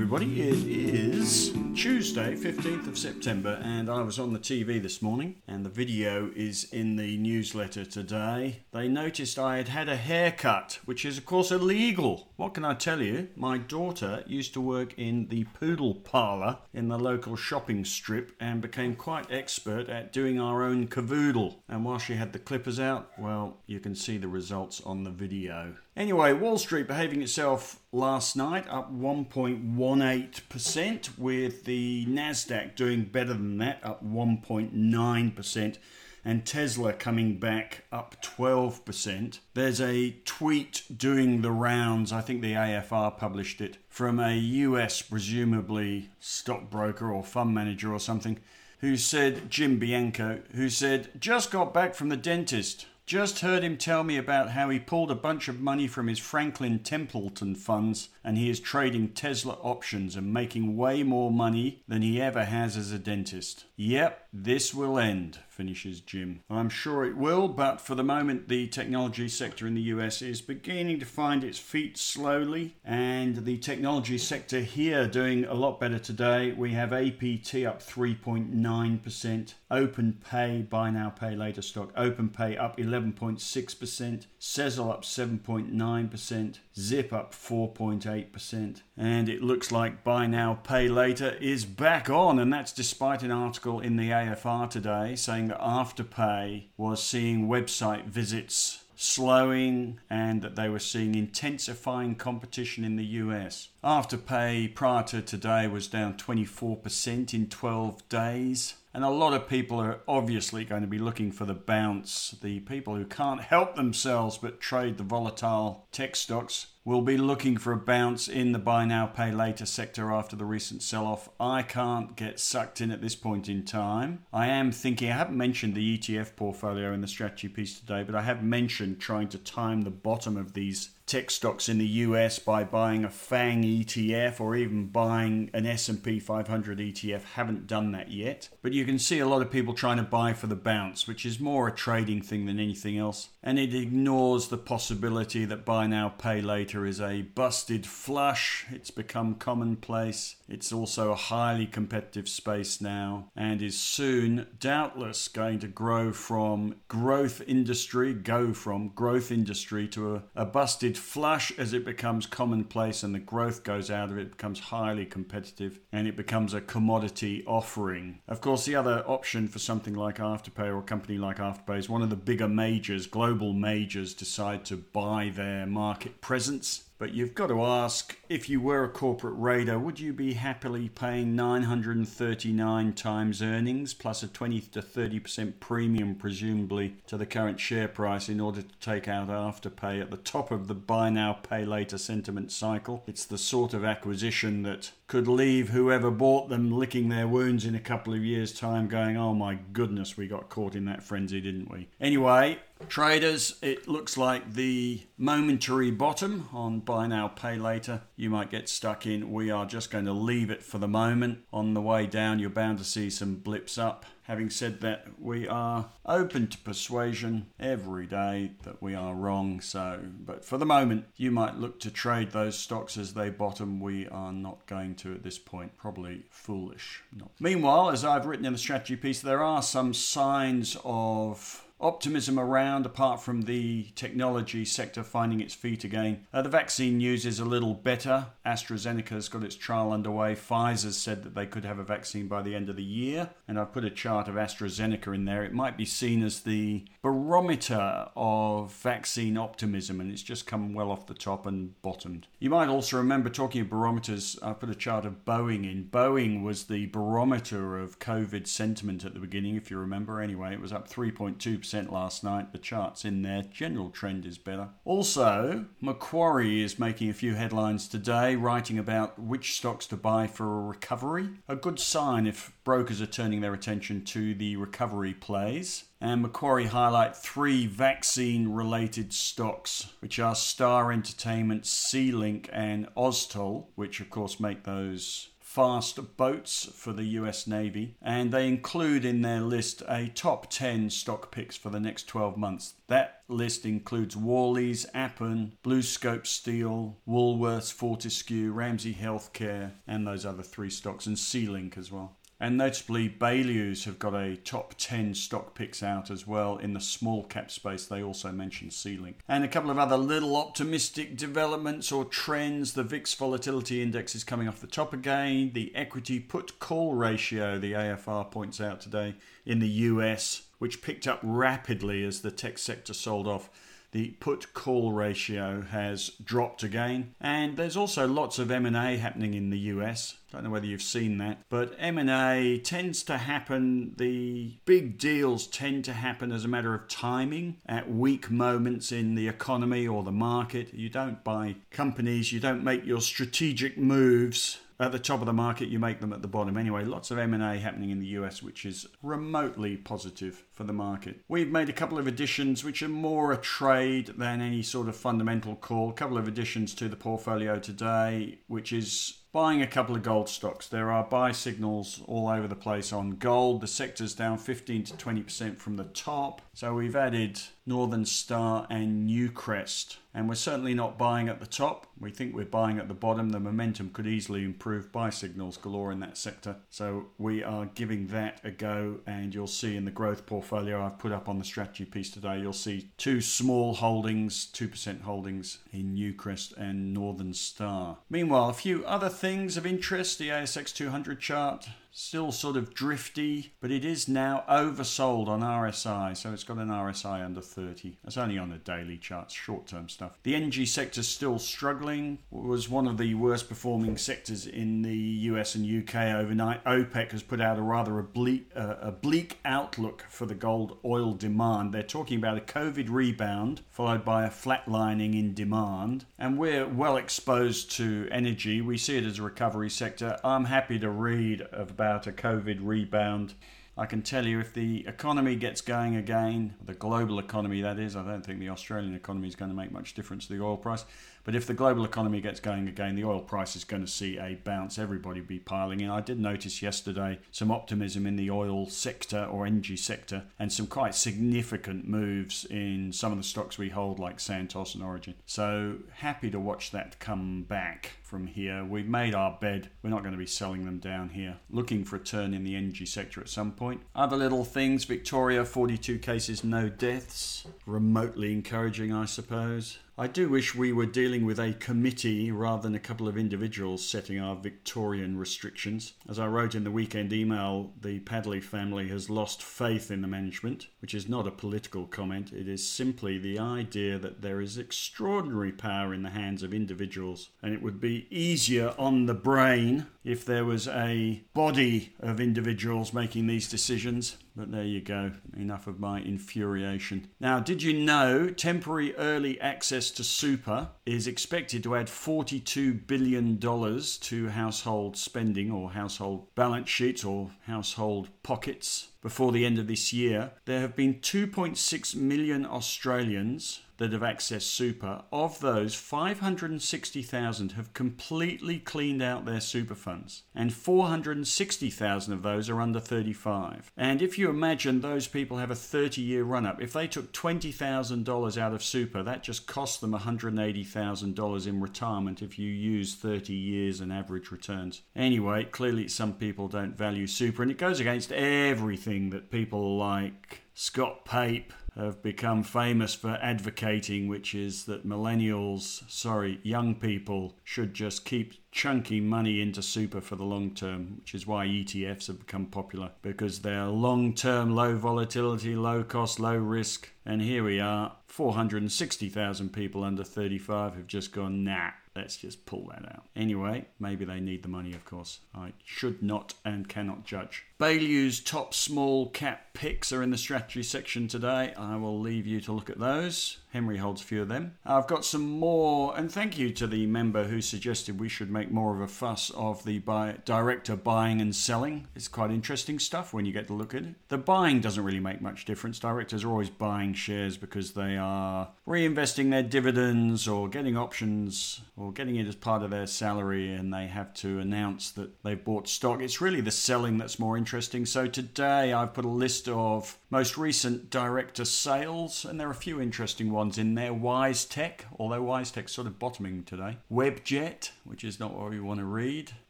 everybody. It is Tuesday, 15th of September, and I was on the TV this morning, and the video is in the newsletter today. They noticed I had had a haircut, which is, of course, illegal. What can I tell you? My daughter used to work in the poodle parlour in the local shopping strip and became quite expert at doing our own cavoodle. And while she had the clippers out, well, you can see the results on the video. Anyway, Wall Street behaving itself last night up 1.18%, with the Nasdaq doing better than that, up 1.9%, and Tesla coming back up 12%. There's a tweet doing the rounds, I think the AFR published it, from a US, presumably stockbroker or fund manager or something, who said, Jim Bianco, who said, just got back from the dentist. Just heard him tell me about how he pulled a bunch of money from his Franklin Templeton funds and he is trading Tesla options and making way more money than he ever has as a dentist. Yep, this will end, finishes Jim. I'm sure it will, but for the moment, the technology sector in the US is beginning to find its feet slowly, and the technology sector here doing a lot better today. We have APT up 3.9%, Open Pay, buy now, pay later stock, Openpay up 11.6%, Sezzle up 7.9%, Zip up 4.8%, and it looks like buy now, pay later is back on, and that's despite an article in the AFR today saying that Afterpay was seeing website visits slowing and that they were seeing intensifying competition in the US. Afterpay prior to today was down 24% in 12 days. And a lot of people are obviously going to be looking for the bounce. The people who can't help themselves but trade the volatile tech stocks will be looking for a bounce in the buy now, pay later sector after the recent sell off. I can't get sucked in at this point in time. I am thinking, I haven't mentioned the ETF portfolio in the strategy piece today, but I have mentioned trying to time the bottom of these tech stocks in the US by buying a FANG ETF or even buying an S&P 500 ETF. Haven't done that yet, but you can see a lot of people trying to buy for the bounce, which is more a trading thing than anything else. And it ignores the possibility that buy now pay later is a busted flush. It's become commonplace. It's also a highly competitive space now and is soon doubtless going to grow from growth industry, go from growth industry to a, a busted flush as it becomes commonplace and the growth goes out of it, it becomes highly competitive and it becomes a commodity offering. Of course, the other option for something like Afterpay or a company like Afterpay is one of the bigger majors, global majors, decide to buy their market presence but you've got to ask if you were a corporate raider, would you be happily paying 939 times earnings plus a 20 to 30% premium, presumably, to the current share price in order to take out Afterpay at the top of the buy now, pay later sentiment cycle? It's the sort of acquisition that could leave whoever bought them licking their wounds in a couple of years' time, going, oh my goodness, we got caught in that frenzy, didn't we? Anyway, Traders, it looks like the momentary bottom on buy now, pay later. You might get stuck in. We are just going to leave it for the moment. On the way down, you're bound to see some blips up. Having said that, we are open to persuasion every day that we are wrong. So, but for the moment, you might look to trade those stocks as they bottom. We are not going to at this point. Probably foolish. Not. Meanwhile, as I've written in the strategy piece, there are some signs of optimism around apart from the technology sector finding its feet again. Uh, the vaccine news is a little better. AstraZeneca's got its trial underway. Pfizer's said that they could have a vaccine by the end of the year. And I've put a chart of AstraZeneca in there. It might be seen as the barometer of vaccine optimism, and it's just come well off the top and bottomed. You might also remember talking of barometers, I put a chart of Boeing in. Boeing was the barometer of COVID sentiment at the beginning, if you remember. Anyway, it was up 3.2% percent last night. The chart's in there. General trend is better. Also, Macquarie is making a few headlines today, writing about which stocks to buy for a recovery. A good sign if brokers are turning their attention to the recovery plays. And Macquarie highlight three vaccine related stocks, which are Star Entertainment, Sealink, and Austal, which of course make those fast boats for the US Navy, and they include in their list a top 10 stock picks for the next 12 months. That list includes Worley's, Appen, BlueScope Steel, Woolworths, Fortescue, Ramsay Healthcare, and those other three stocks, and Sealink as well. And notably, Baillieu's have got a top 10 stock picks out as well. In the small cap space, they also mentioned Sealink. And a couple of other little optimistic developments or trends. The VIX volatility index is coming off the top again. The equity put call ratio, the AFR points out today, in the US, which picked up rapidly as the tech sector sold off the put call ratio has dropped again and there's also lots of M&A happening in the US don't know whether you've seen that but M&A tends to happen the big deals tend to happen as a matter of timing at weak moments in the economy or the market. You don't buy companies you don't make your strategic moves at the top of the market, you make them at the bottom. Anyway, lots of M&A happening in the US, which is remotely positive for the market. We've made a couple of additions which are more a trade than any sort of fundamental call. A couple of additions to the portfolio today, which is buying a couple of gold stocks. There are buy signals all over the place on gold. The sector's down 15 to 20% from the top. So we've added Northern Star and Newcrest. And we're certainly not buying at the top. We think we're buying at the bottom. The momentum could easily improve. Buy signals galore in that sector. So we are giving that a go. And you'll see in the growth portfolio I've put up on the strategy piece today, you'll see two small holdings, 2% holdings in Newcrest and Northern Star. Meanwhile, a few other things of interest the ASX 200 chart still sort of drifty, but it is now oversold on RSI, so it's got an RSI under 30. That's only on the daily charts, short term stuff. The energy sector still struggling, it was one of the worst performing sectors in the US and UK overnight. OPEC has put out a rather oblique, uh, a bleak outlook for the gold oil demand. They're talking about a COVID rebound followed by a flatlining in demand, and we're well exposed to energy. We see it as a recovery sector. I'm happy to read about about a COVID rebound. I can tell you if the economy gets going again, the global economy that is, I don't think the Australian economy is going to make much difference to the oil price. But if the global economy gets going again, the oil price is going to see a bounce. Everybody be piling in. I did notice yesterday some optimism in the oil sector or energy sector and some quite significant moves in some of the stocks we hold, like Santos and Origin. So happy to watch that come back from here. We've made our bed. We're not going to be selling them down here. Looking for a turn in the energy sector at some point. Other little things Victoria, 42 cases, no deaths. Remotely encouraging, I suppose. I do wish we were dealing with a committee rather than a couple of individuals setting our Victorian restrictions. As I wrote in the weekend email, the Padley family has lost faith in the management, which is not a political comment. It is simply the idea that there is extraordinary power in the hands of individuals, and it would be easier on the brain if there was a body of individuals making these decisions. But there you go, enough of my infuriation. Now, did you know temporary early access to super is expected to add $42 billion to household spending or household balance sheets or household pockets before the end of this year? There have been 2.6 million Australians that have accessed super, of those, 560,000 have completely cleaned out their super funds, and 460,000 of those are under 35. And if you imagine those people have a 30 year run up, if they took $20,000 out of super, that just cost them $180,000 in retirement if you use 30 years and average returns. Anyway, clearly some people don't value super, and it goes against everything that people like Scott Pape have become famous for advocating, which is that millennials, sorry, young people, should just keep chunky money into super for the long term, which is why ETFs have become popular because they're long term, low volatility, low cost, low risk. And here we are 460,000 people under 35 have just gone, nah, let's just pull that out. Anyway, maybe they need the money, of course. I should not and cannot judge. Baillieu's top small cap picks are in the strategy section today. I will leave you to look at those. Henry holds a few of them. I've got some more, and thank you to the member who suggested we should make more of a fuss of the buy, director buying and selling. It's quite interesting stuff when you get to look at it. The buying doesn't really make much difference. Directors are always buying shares because they are reinvesting their dividends or getting options or getting it as part of their salary, and they have to announce that they've bought stock. It's really the selling that's more interesting. So today I've put a list of most recent director sales, and there are a few interesting ones in there. WiseTech, although WiseTech's sort of bottoming today. Webjet, which is not what we want to read.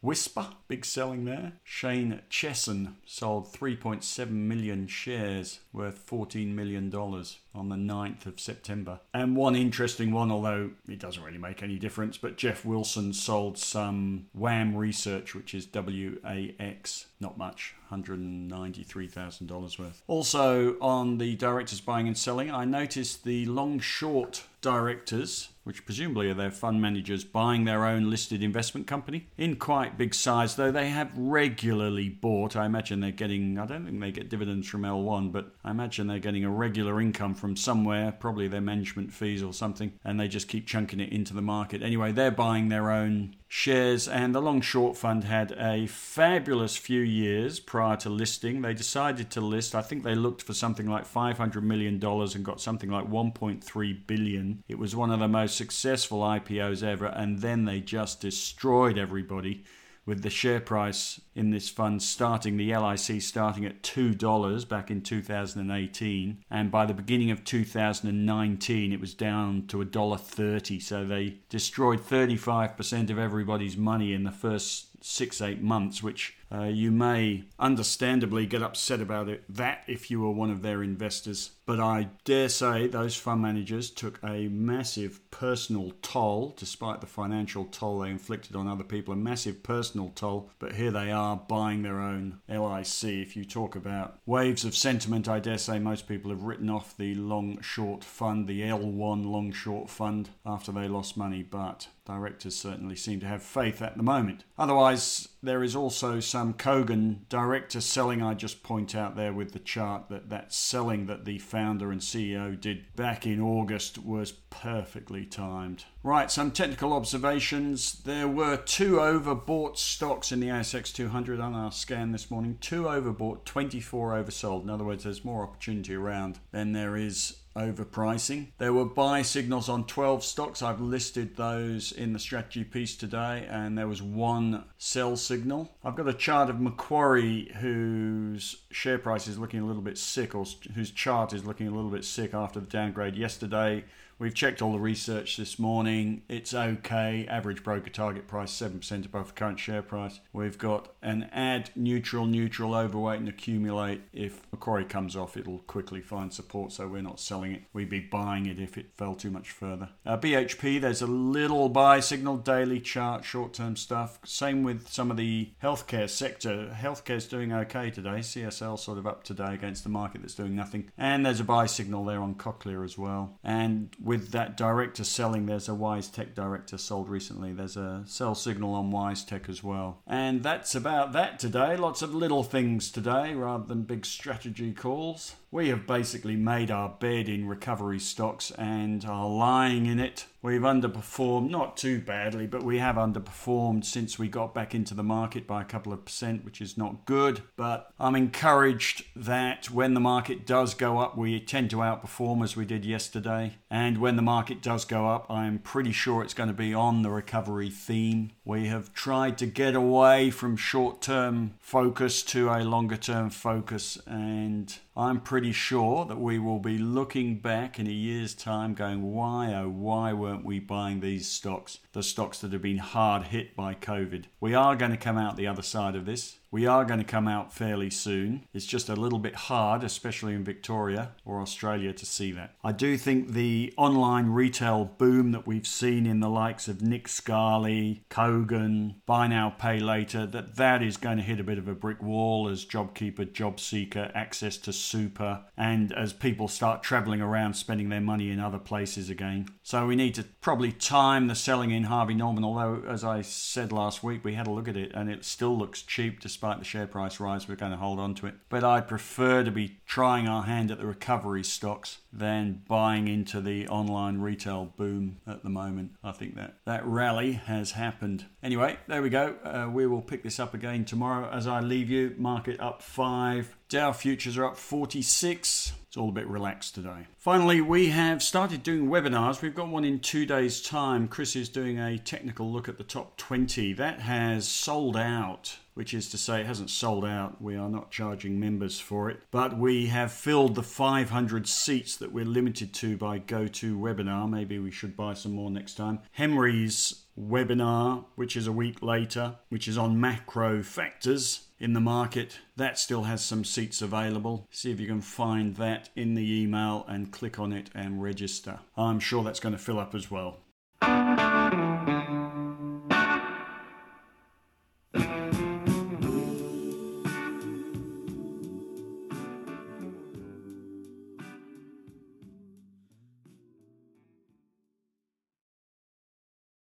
Whispir, big selling there. Shane Chesson sold 3.7 million shares worth $14 million on the 9th of September. And one interesting one, although it doesn't really make any difference, but Geoff Wilson sold some WAM Research, which is WAX, not much, $193,000 worth. Also, on the directors buying and selling, I noticed the long short directors, which presumably are their fund managers, buying their own listed investment company in quite big size, though they have regularly bought. I imagine they're getting, I don't think they get dividends from L1, but I imagine they're getting a regular income from somewhere, probably their management fees or something, and they just keep chunking it into the market. Anyway, they're buying their own shares, and the long short fund had a fabulous few years prior to listing. They decided to list, I think they looked for something like $500 million and got something like 1.3 billion. It was one of the most successful IPOs ever, and then they just destroyed everybody with the share price in this fund starting, the LIC starting at $2 back in 2018. And by the beginning of 2019, it was down to $1.30. So they destroyed 35% of everybody's money in the first six, eight months, which uh, you may understandably get upset about it, that if you were one of their investors. But I dare say those fund managers took a massive personal toll, despite the financial toll they inflicted on other people, a massive personal toll. But here they are buying their own LIC. If you talk about waves of sentiment, I dare say most people have written off the long short fund, the L1 long short fund, after they lost money. But directors certainly seem to have faith at the moment. Otherwise, there is also some Kogan director selling. I just point out there with the chart that that selling that the founder and CEO did back in August was perfectly timed. Right, some technical observations. There were two overbought stocks in the ASX 200 on our scan this morning. Two overbought, 24 oversold. In other words, there's more opportunity around than there is overpricing. There were buy signals on 12 stocks. I've listed those in the strategy piece today, and there was one sell signal. I've got a chart of Macquarie whose share price is looking a little bit sick, or whose chart is looking a little bit sick after the downgrade yesterday. We've checked all the research this morning. It's okay. Average broker target price 7% above the current share price. We've got an add neutral, neutral, overweight, and accumulate. If Macquarie comes off, it'll quickly find support, so we're not selling it. We'd be buying it if it fell too much further. Uh, BHP, there's a little buy signal, daily chart, short term stuff. Same with some of the healthcare sector. Healthcare's doing okay today. CSL sort of up today against the market that's doing nothing. And there's a buy signal there on Cochlear as well. And with that director selling, there's a WiseTech director sold recently. There's a sell signal on WiseTech as well. And that's about that today. Lots of little things today rather than big strategy calls. We have basically made our bed in recovery stocks and are lying in it. We've underperformed, not too badly, but we have underperformed since we got back into the market by a couple of percent, which is not good. But I'm encouraged that when the market does go up, we tend to outperform as we did yesterday. And when the market does go up, I'm pretty sure it's going to be on the recovery theme. We have tried to get away from short term focus to a longer term focus, and I'm pretty sure that we will be looking back in a year's time going, why, oh, why weren't we buying these stocks? The stocks that have been hard hit by COVID. We are going to come out the other side of this. We are going to come out fairly soon. It's just a little bit hard, especially in Victoria or Australia, to see that. I do think the online retail boom that we've seen in the likes of Nick Scali, Kogan, Buy Now Pay Later, that that is going to hit a bit of a brick wall as JobKeeper, JobSeeker, access to super, and as people start travelling around spending their money in other places again. So we need to probably time the selling in Harvey Norman, although, as I said last week, we had a look at it and it still looks cheap despite despite the share price rise, we're going to hold on to it. But I prefer to be trying our hand at the recovery stocks than buying into the online retail boom at the moment. I think that that rally has happened. Anyway, there we go. Uh, we will pick this up again tomorrow as I leave you. Market up five. Dow futures are up 46. It's all a bit relaxed today. Finally, we have started doing webinars. We've got one in two days' time. Chris is doing a technical look at the top 20. That has sold out, which is to say, it hasn't sold out. We are not charging members for it. But we have filled the 500 seats that we're limited to by GoToWebinar. Maybe we should buy some more next time. Henry's webinar, which is a week later, which is on macro factors in the market. That still has some seats available. See if you can find that in the email and click on it and register. I'm sure that's going to fill up as well.